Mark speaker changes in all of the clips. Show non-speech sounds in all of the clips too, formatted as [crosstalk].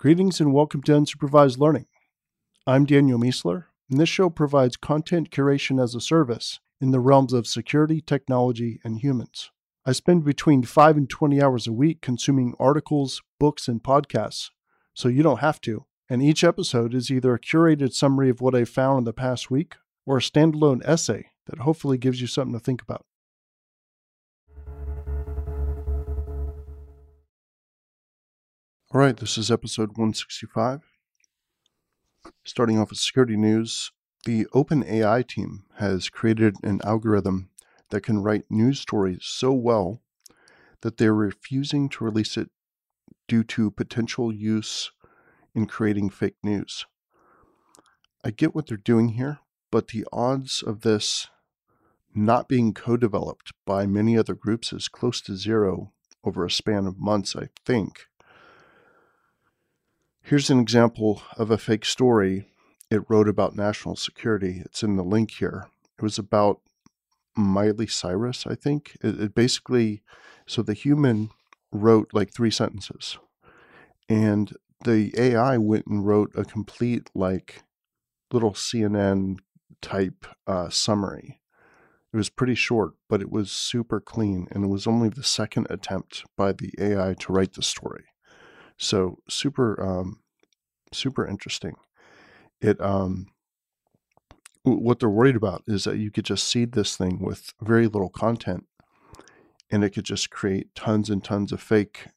Speaker 1: Greetings and welcome to Unsupervised Learning. I'm Daniel Miessler, and this show provides content curation as a service in the realms of security, technology, and humans. I spend between 5 and 20 hours a week consuming articles, books, and podcasts, so you don't have to. And each episode is either a curated summary of what I found in the past week or a standalone essay that hopefully gives you something to think about. All right, this is episode 165. Starting off with security news, the OpenAI team has created an algorithm that can write news stories so well that they're refusing to release it due to potential use in creating fake news. I get what they're doing here, but the odds of this not being co developed by many other groups is close to zero over a span of months, I think. Here's an example of a fake story it wrote about national security. It's in the link here. It was about Miley Cyrus, I think. It, it basically, so the human wrote like three sentences, and the AI went and wrote a complete, like, little CNN type uh, summary. It was pretty short, but it was super clean, and it was only the second attempt by the AI to write the story. So super, um, super interesting. It um, what they're worried about is that you could just seed this thing with very little content, and it could just create tons and tons of fake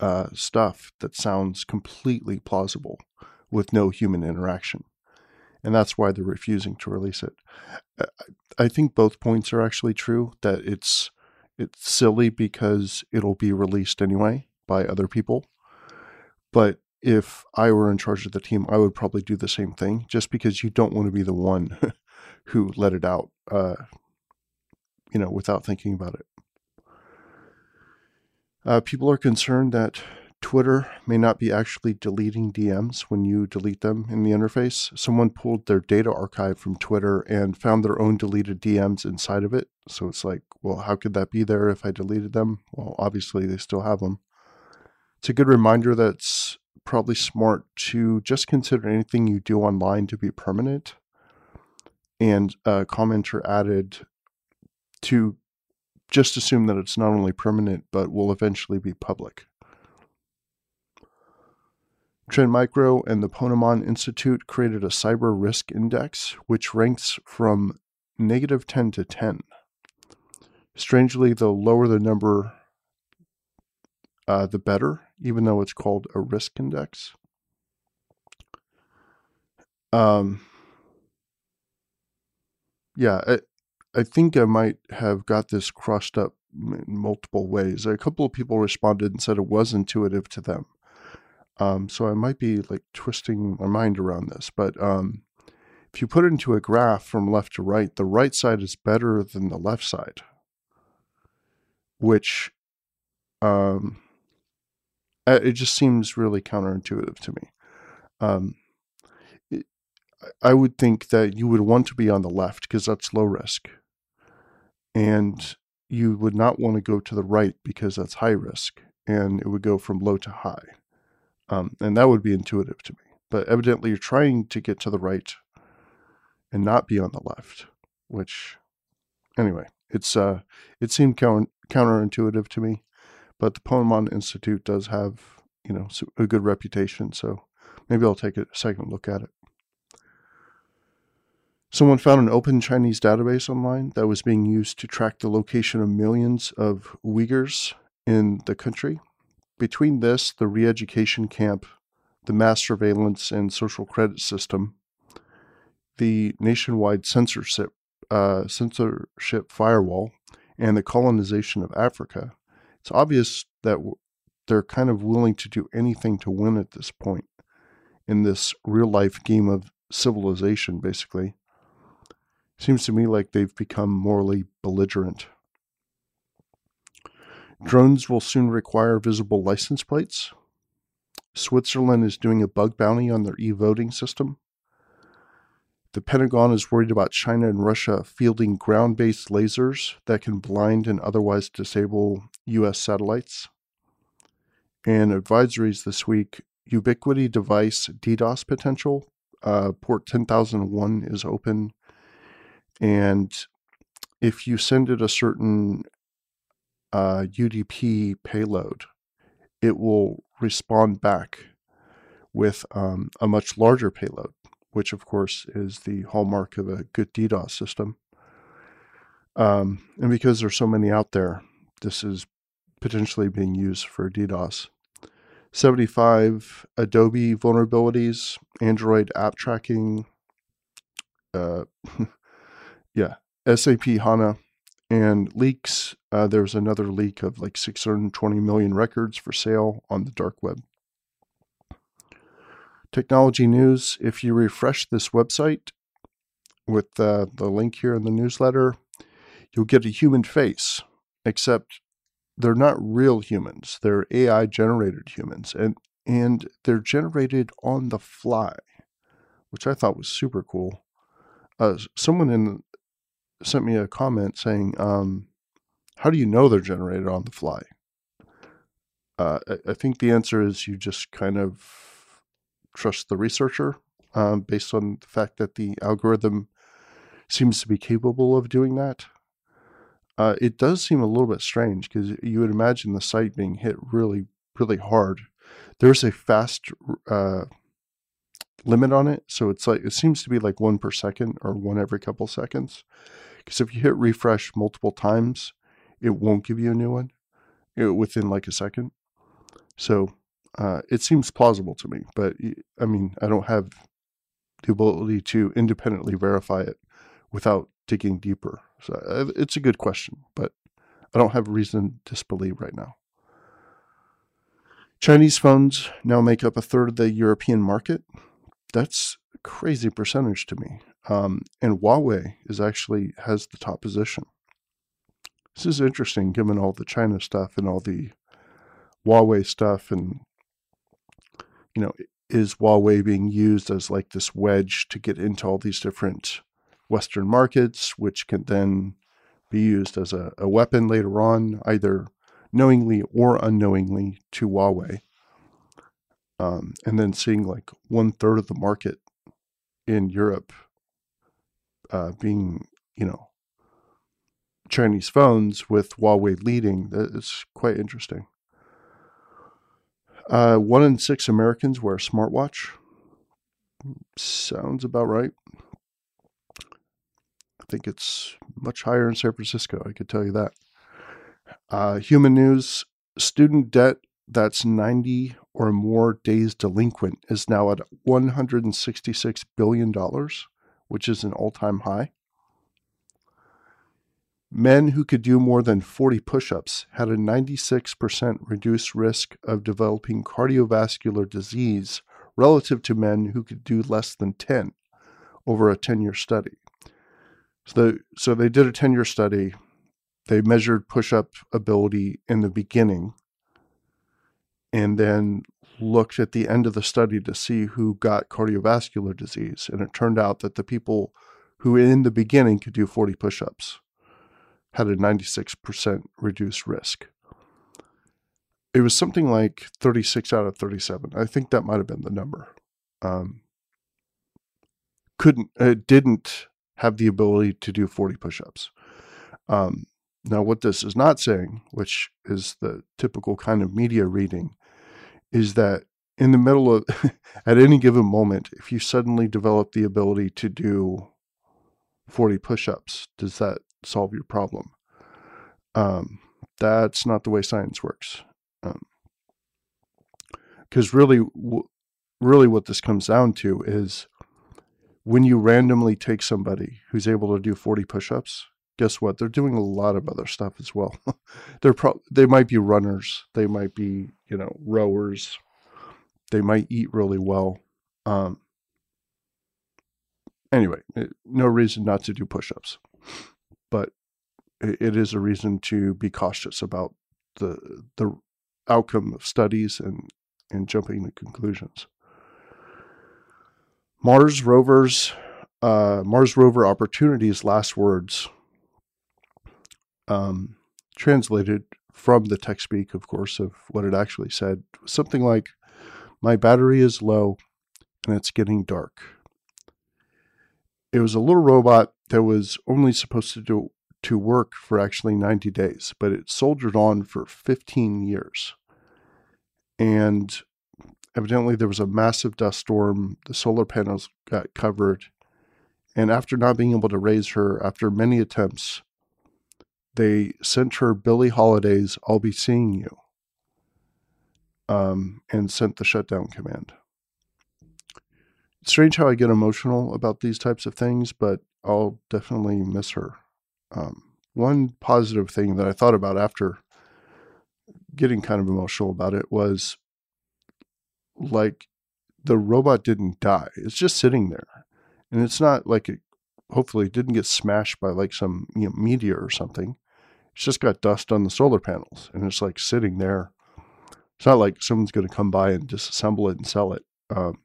Speaker 1: uh, stuff that sounds completely plausible with no human interaction. And that's why they're refusing to release it. I think both points are actually true. That it's it's silly because it'll be released anyway by other people, but if I were in charge of the team, I would probably do the same thing just because you don't want to be the one [laughs] who let it out, uh, you know, without thinking about it. Uh, people are concerned that Twitter may not be actually deleting DMs when you delete them in the interface. Someone pulled their data archive from Twitter and found their own deleted DMs inside of it. So it's like, well, how could that be there if I deleted them? Well, obviously they still have them. It's a good reminder that's probably smart to just consider anything you do online to be permanent. And a commenter added to just assume that it's not only permanent, but will eventually be public. Trend Micro and the Ponemon Institute created a cyber risk index, which ranks from negative 10 to 10. Strangely, the lower the number, uh, the better, even though it's called a risk index. Um, yeah, I, I think I might have got this crossed up in multiple ways. A couple of people responded and said it was intuitive to them. Um, so I might be like twisting my mind around this, but um, if you put it into a graph from left to right, the right side is better than the left side, which um, it just seems really counterintuitive to me. Um, I would think that you would want to be on the left because that's low risk, and you would not want to go to the right because that's high risk, and it would go from low to high, um, and that would be intuitive to me. But evidently, you're trying to get to the right and not be on the left, which, anyway, it's uh, it seemed counter- counterintuitive to me. But the Ponemon Institute does have, you know, a good reputation, so maybe I'll take a second look at it. Someone found an open Chinese database online that was being used to track the location of millions of Uyghurs in the country. Between this, the re education camp, the mass surveillance and social credit system, the nationwide censorship, uh, censorship firewall, and the colonization of Africa, it's obvious that they're kind of willing to do anything to win at this point in this real life game of civilization, basically. Seems to me like they've become morally belligerent. Drones will soon require visible license plates. Switzerland is doing a bug bounty on their e voting system. The Pentagon is worried about China and Russia fielding ground based lasers that can blind and otherwise disable U.S. satellites. And advisories this week Ubiquiti device DDoS potential. Uh, port 10001 is open. And if you send it a certain uh, UDP payload, it will respond back with um, a much larger payload, which of course is the hallmark of a good DDoS system. Um, and because there's so many out there, this is potentially being used for DDoS. 75 Adobe vulnerabilities, Android app tracking, uh, [laughs] yeah, SAP HANA, and leaks. Uh, there was another leak of like 620 million records for sale on the dark web. Technology news if you refresh this website with uh, the link here in the newsletter, you'll get a human face, except they're not real humans. They're AI generated humans and and they're generated on the fly, which I thought was super cool. Uh, someone in sent me a comment saying, um, "How do you know they're generated on the fly?" Uh, I, I, think the answer is you just kind of trust the researcher um, based on the fact that the algorithm seems to be capable of doing that. Uh, it does seem a little bit strange because you would imagine the site being hit really, really hard. There's a fast uh, limit on it, so it's like it seems to be like one per second or one every couple seconds. Because if you hit refresh multiple times, it won't give you a new one within like a second. So uh, it seems plausible to me, but I mean, I don't have the ability to independently verify it without digging deeper. So uh, it's a good question, but I don't have reason to disbelieve right now. Chinese phones now make up a third of the European market. That's a crazy percentage to me. Um, and Huawei is actually has the top position. This is interesting given all the China stuff and all the Huawei stuff and you know, is Huawei being used as like this wedge to get into all these different Western markets, which can then be used as a, a weapon later on, either knowingly or unknowingly to Huawei. Um, and then seeing like one third of the market in Europe uh, being, you know, Chinese phones with Huawei leading, that is quite interesting. Uh, one in six Americans wear a smartwatch. Sounds about right think it's much higher in San Francisco. I could tell you that. Uh, human news student debt that's 90 or more days delinquent is now at $166 billion, which is an all time high. Men who could do more than 40 push ups had a 96% reduced risk of developing cardiovascular disease relative to men who could do less than 10 over a 10 year study. So, so they did a 10 year study. They measured push up ability in the beginning and then looked at the end of the study to see who got cardiovascular disease. And it turned out that the people who in the beginning could do 40 push ups had a 96% reduced risk. It was something like 36 out of 37. I think that might have been the number. Um, couldn't, it didn't have the ability to do 40 push ups. Um, now, what this is not saying, which is the typical kind of media reading, is that in the middle of, [laughs] at any given moment, if you suddenly develop the ability to do 40 push ups, does that solve your problem? Um, that's not the way science works. Because um, really, w- really, what this comes down to is when you randomly take somebody who's able to do 40 push-ups guess what? They're doing a lot of other stuff as well. [laughs] They're pro- they might be runners they might be you know rowers. They might eat really well um anyway it, no reason not to do push-ups. But it is a reason to be cautious about the the outcome of studies and and jumping to conclusions Mars rovers, uh, Mars rover opportunities last words, um, translated from the text speak, of course, of what it actually said, something like My battery is low and it's getting dark. It was a little robot that was only supposed to do to work for actually 90 days, but it soldiered on for 15 years. And evidently there was a massive dust storm, the solar panels got covered, and after not being able to raise her after many attempts, they sent her Billie Holiday's I'll Be Seeing You um, and sent the shutdown command. It's strange how I get emotional about these types of things, but I'll definitely miss her. Um, one positive thing that I thought about after getting kind of emotional about it was like the robot didn't die. It's just sitting there. And it's not like it hopefully it didn't get smashed by like some you know, meteor or something. It's just got dust on the solar panels and it's like sitting there. It's not like someone's going to come by and disassemble it and sell it. Um,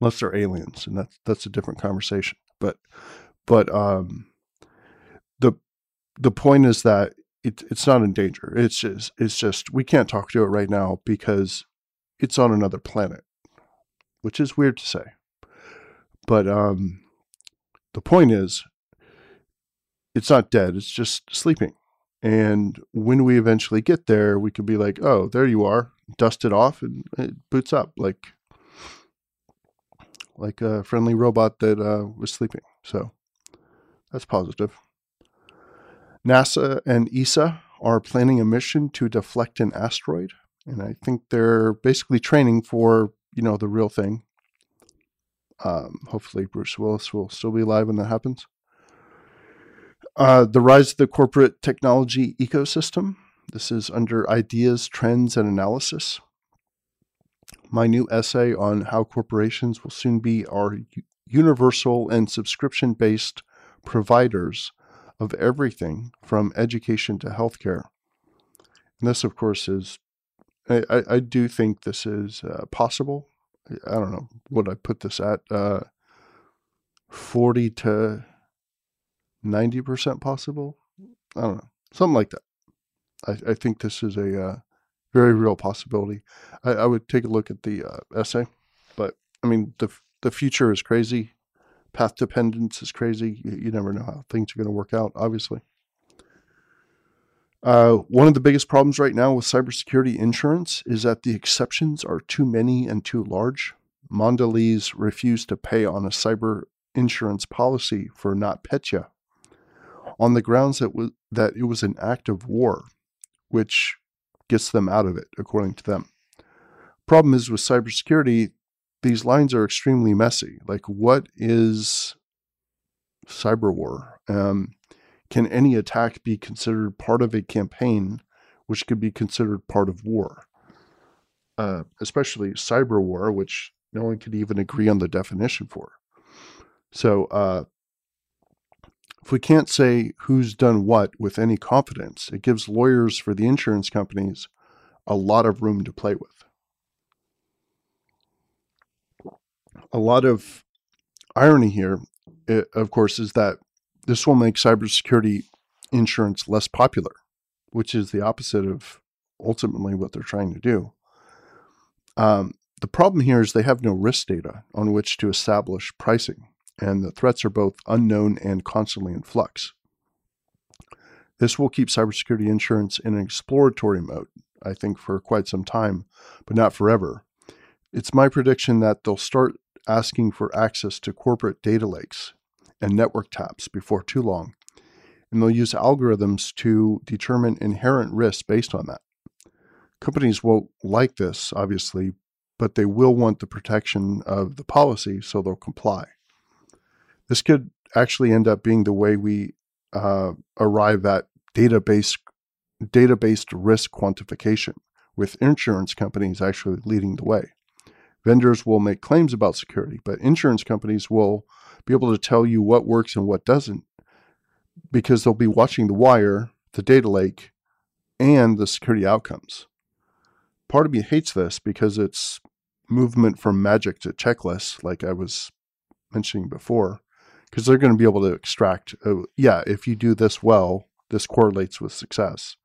Speaker 1: unless they're aliens, and that's that's a different conversation. But but um, the the point is that it, it's not in danger. It's just it's just we can't talk to it right now because it's on another planet, which is weird to say. But um, the point is, it's not dead. It's just sleeping. And when we eventually get there, we could be like, "Oh, there you are." Dust it off, and it boots up like like a friendly robot that uh, was sleeping. So that's positive. NASA and ESA are planning a mission to deflect an asteroid, and I think they're basically training for you know the real thing. Um, hopefully, Bruce Willis will still be alive when that happens. Uh, the rise of the corporate technology ecosystem. This is under ideas, trends, and analysis. My new essay on how corporations will soon be our universal and subscription based providers of everything from education to healthcare. And this, of course, is, I, I do think this is uh, possible. I don't know what I put this at, uh, 40 to 90% possible. I don't know, something like that. I, I think this is a uh, very real possibility. I, I, would take a look at the uh, essay, but I mean, the, the future is crazy path dependence is crazy. You, you never know how things are going to work out, obviously. Uh, one of the biggest problems right now with cybersecurity insurance is that the exceptions are too many and too large. Mondelez refused to pay on a cyber insurance policy for NotPetya on the grounds that, w- that it was an act of war, which gets them out of it, according to them. Problem is with cybersecurity, these lines are extremely messy. Like, what is cyber war? Um, can any attack be considered part of a campaign, which could be considered part of war? Uh, especially cyber war, which no one could even agree on the definition for. So, uh, if we can't say who's done what with any confidence, it gives lawyers for the insurance companies a lot of room to play with. a lot of irony here, it, of course, is that this will make cybersecurity insurance less popular, which is the opposite of ultimately what they're trying to do. Um, the problem here is they have no risk data on which to establish pricing, and the threats are both unknown and constantly in flux. This will keep cybersecurity insurance in an exploratory mode, I think, for quite some time, but not forever. It's my prediction that they'll start asking for access to corporate data lakes and network taps before too long, and they'll use algorithms to determine inherent risks based on that. Companies won't like this, obviously, but they will want the protection of the policy, so they'll comply. This could actually end up being the way we uh, arrive at database data-based risk quantification, with insurance companies actually leading the way. Vendors will make claims about security, but insurance companies will be able to tell you what works and what doesn't because they'll be watching the wire, the data lake, and the security outcomes. Part of me hates this because it's movement from magic to checklist, like I was mentioning before, because they're going to be able to extract, uh, yeah, if you do this well, this correlates with success.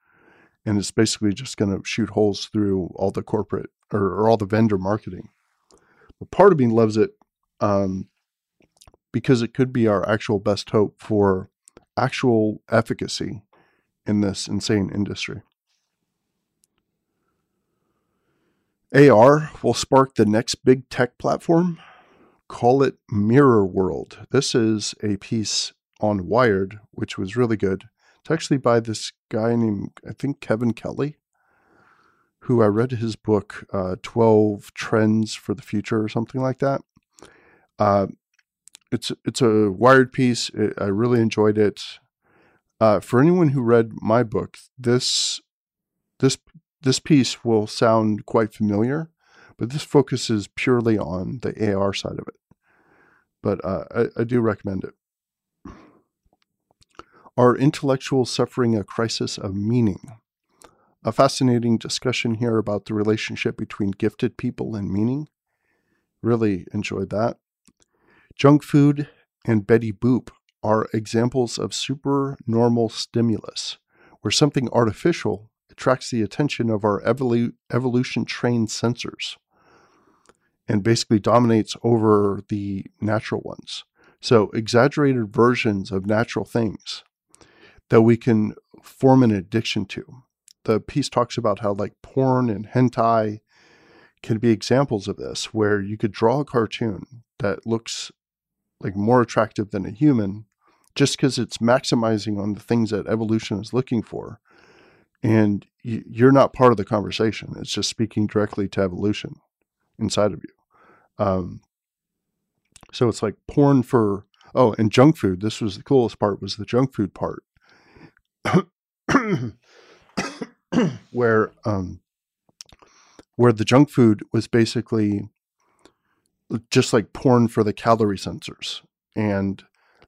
Speaker 1: And it's basically just going to shoot holes through all the corporate or, or all the vendor marketing. But part of me loves it um, because it could be our actual best hope for actual efficacy in this insane industry. AR will spark the next big tech platform. Call it Mirror World. This is a piece on Wired, which was really good. It's actually by this guy named, I think, Kevin Kelly, who I read his book, uh, 12 Trends for the Future, or something like that. Uh, it's it's a Wired piece. It, I really enjoyed it. Uh, for anyone who read my book, this this this piece will sound quite familiar, but this focuses purely on the AR side of it. But uh, I, I do recommend it. Are intellectuals suffering a crisis of meaning? A fascinating discussion here about the relationship between gifted people and meaning. Really enjoyed that. Junk food and Betty Boop are examples of supernormal stimulus, where something artificial attracts the attention of our evolu- evolution trained sensors and basically dominates over the natural ones. So, exaggerated versions of natural things that we can form an addiction to. The piece talks about how, like, porn and hentai can be examples of this, where you could draw a cartoon that looks like more attractive than a human just because it's maximizing on the things that evolution is looking for. And you're not part of the conversation. It's just speaking directly to evolution inside of you. Um, so it's like porn for, oh, and junk food. This was the coolest part was the junk food part [coughs] where um, where the junk food was basically just like porn for the calorie sensors, and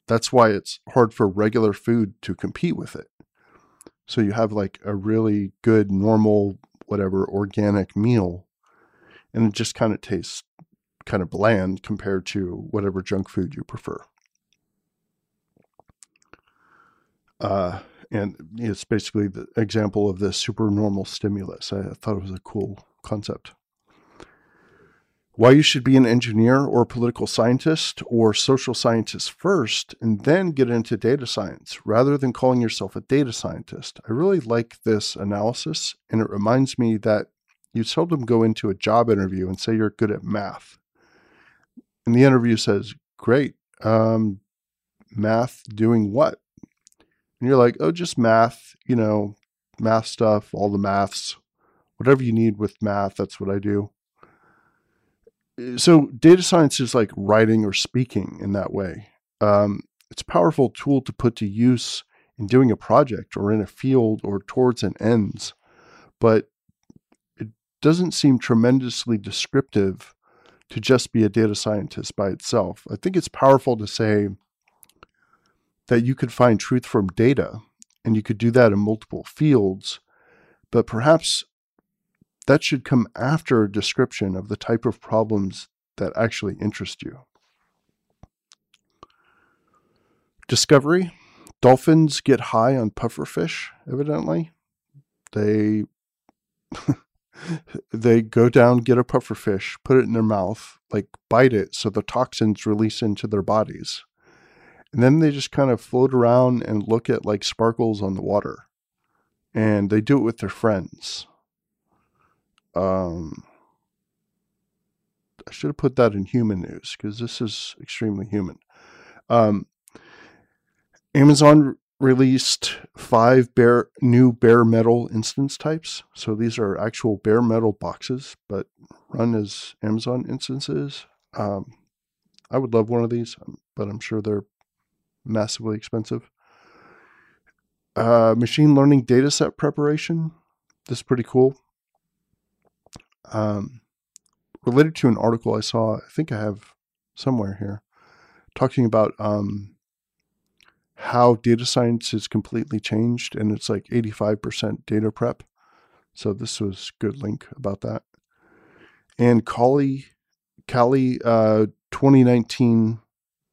Speaker 1: that's why it's hard for regular food to compete with it. So you have like a really good, normal, whatever organic meal, and it just kind of tastes kind of bland compared to whatever junk food you prefer. Uh, and it's basically the example of the supernormal stimulus. I thought it was a cool concept. Why you should be an engineer or a political scientist or social scientist first and then get into data science rather than calling yourself a data scientist. I really like this analysis, and it reminds me that you seldom go into a job interview and say you're good at math. And the interview says, Great, um, math doing what? and you're like, oh, just math, you know, math stuff, all the maths, whatever you need with math, that's what I do. So, data science is like writing or speaking in that way. Um, it's a powerful tool to put to use in doing a project or in a field or towards an ends, but it doesn't seem tremendously descriptive to just be a data scientist by itself. I think it's powerful to say, that you could find truth from data and you could do that in multiple fields, but perhaps that should come after a description of the type of problems that actually interest you. Discovery dolphins get high on pufferfish, evidently. They. [laughs] they go down, get a pufferfish, put it in their mouth, like bite it so the toxins release into their bodies. And then they just kind of float around and look at like sparkles on the water. And they do it with their friends. Um, I should have put that in human news because this is extremely human. Um, Amazon released five bare new bare metal instance types. So these are actual bare metal boxes, but run as Amazon instances. Um, I would love one of these, but I'm sure they're massively expensive. Uh, machine learning data set preparation. This is pretty cool. Um, related to an article I saw, I think I have somewhere here, talking about um, how data science is completely changed, and it's like 85% data prep. So this was good link about that. And Kali, Kali uh, 2019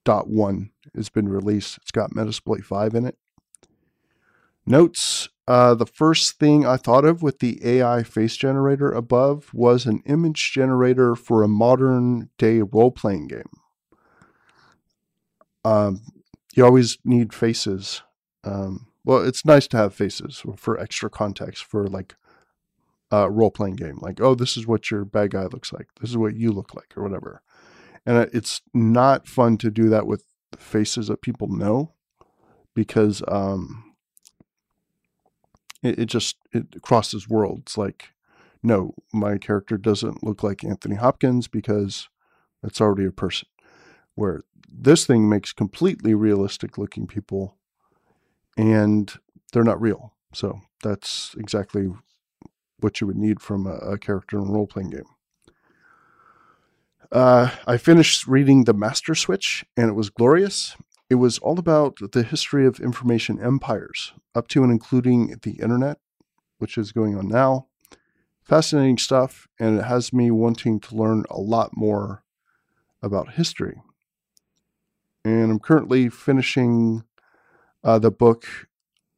Speaker 1: dot one has been released. It's got Metasploit 5 in it. Notes Uh, the first thing I thought of with the AI face generator above was an image generator for a modern day role playing game. Um, you always need faces. Um, well, it's nice to have faces for extra context for like a role playing game. Like, oh, this is what your bad guy looks like. This is what you look like, or whatever. And it's not fun to do that with faces that people know because um, it, it just it crosses worlds. Like, no, my character doesn't look like Anthony Hopkins because it's already a person. Where this thing makes completely realistic looking people and they're not real. So that's exactly what you would need from a, a character in a role playing game. Uh, I finished reading The Master Switch and it was glorious. It was all about the history of information empires, up to and including the internet, which is going on now. Fascinating stuff, and it has me wanting to learn a lot more about history. And I'm currently finishing uh, the book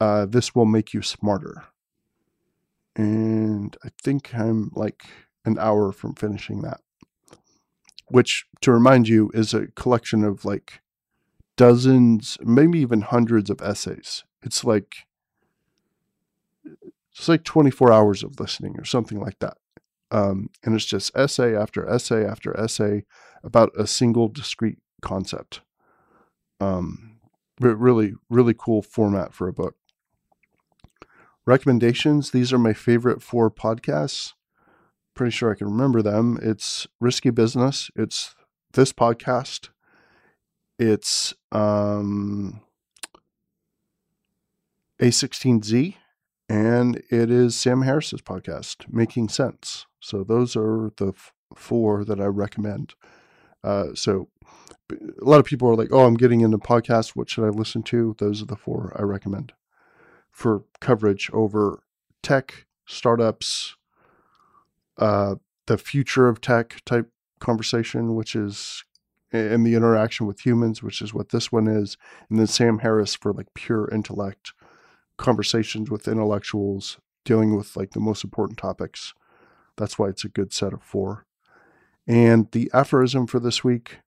Speaker 1: uh, This Will Make You Smarter. And I think I'm like an hour from finishing that, which, to remind you, is a collection of like dozens, maybe even hundreds of essays. It's like it's like 24 hours of listening or something like that. Um, and it's just essay after essay after essay about a single discrete concept. Um, really, really cool format for a book. Recommendations these are my favorite four podcasts. Pretty sure I can remember them. It's Risky Business, it's this podcast, it's um, A16Z, and it is Sam Harris's podcast, Making Sense. So those are the f- four that I recommend. Uh, so a lot of people are like, "Oh, I'm getting into podcasts. What should I listen to?" Those are the four I recommend for coverage over tech, startups, uh, the future of tech type conversation, which is and the interaction with humans, which is what this one is, and then Sam Harris for like pure intellect conversations with intellectuals dealing with like the most important topics. That's why it's a good set of four. And the aphorism for this week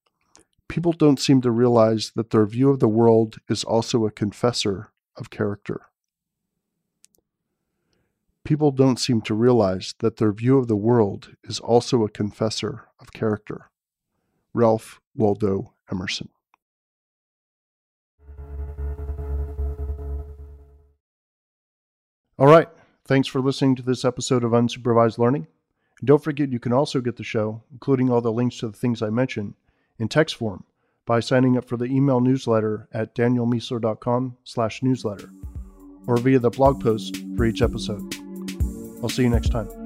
Speaker 1: people don't seem to realize that their view of the world is also a confessor of character. People don't seem to realize that their view of the world is also a confessor of character. Ralph Waldo Emerson. All right. Thanks for listening to this episode of Unsupervised Learning. And don't forget you can also get the show, including all the links to the things I mentioned, in text form by signing up for the email newsletter at danielmiessler.com slash newsletter or via the blog post for each episode. I'll see you next time.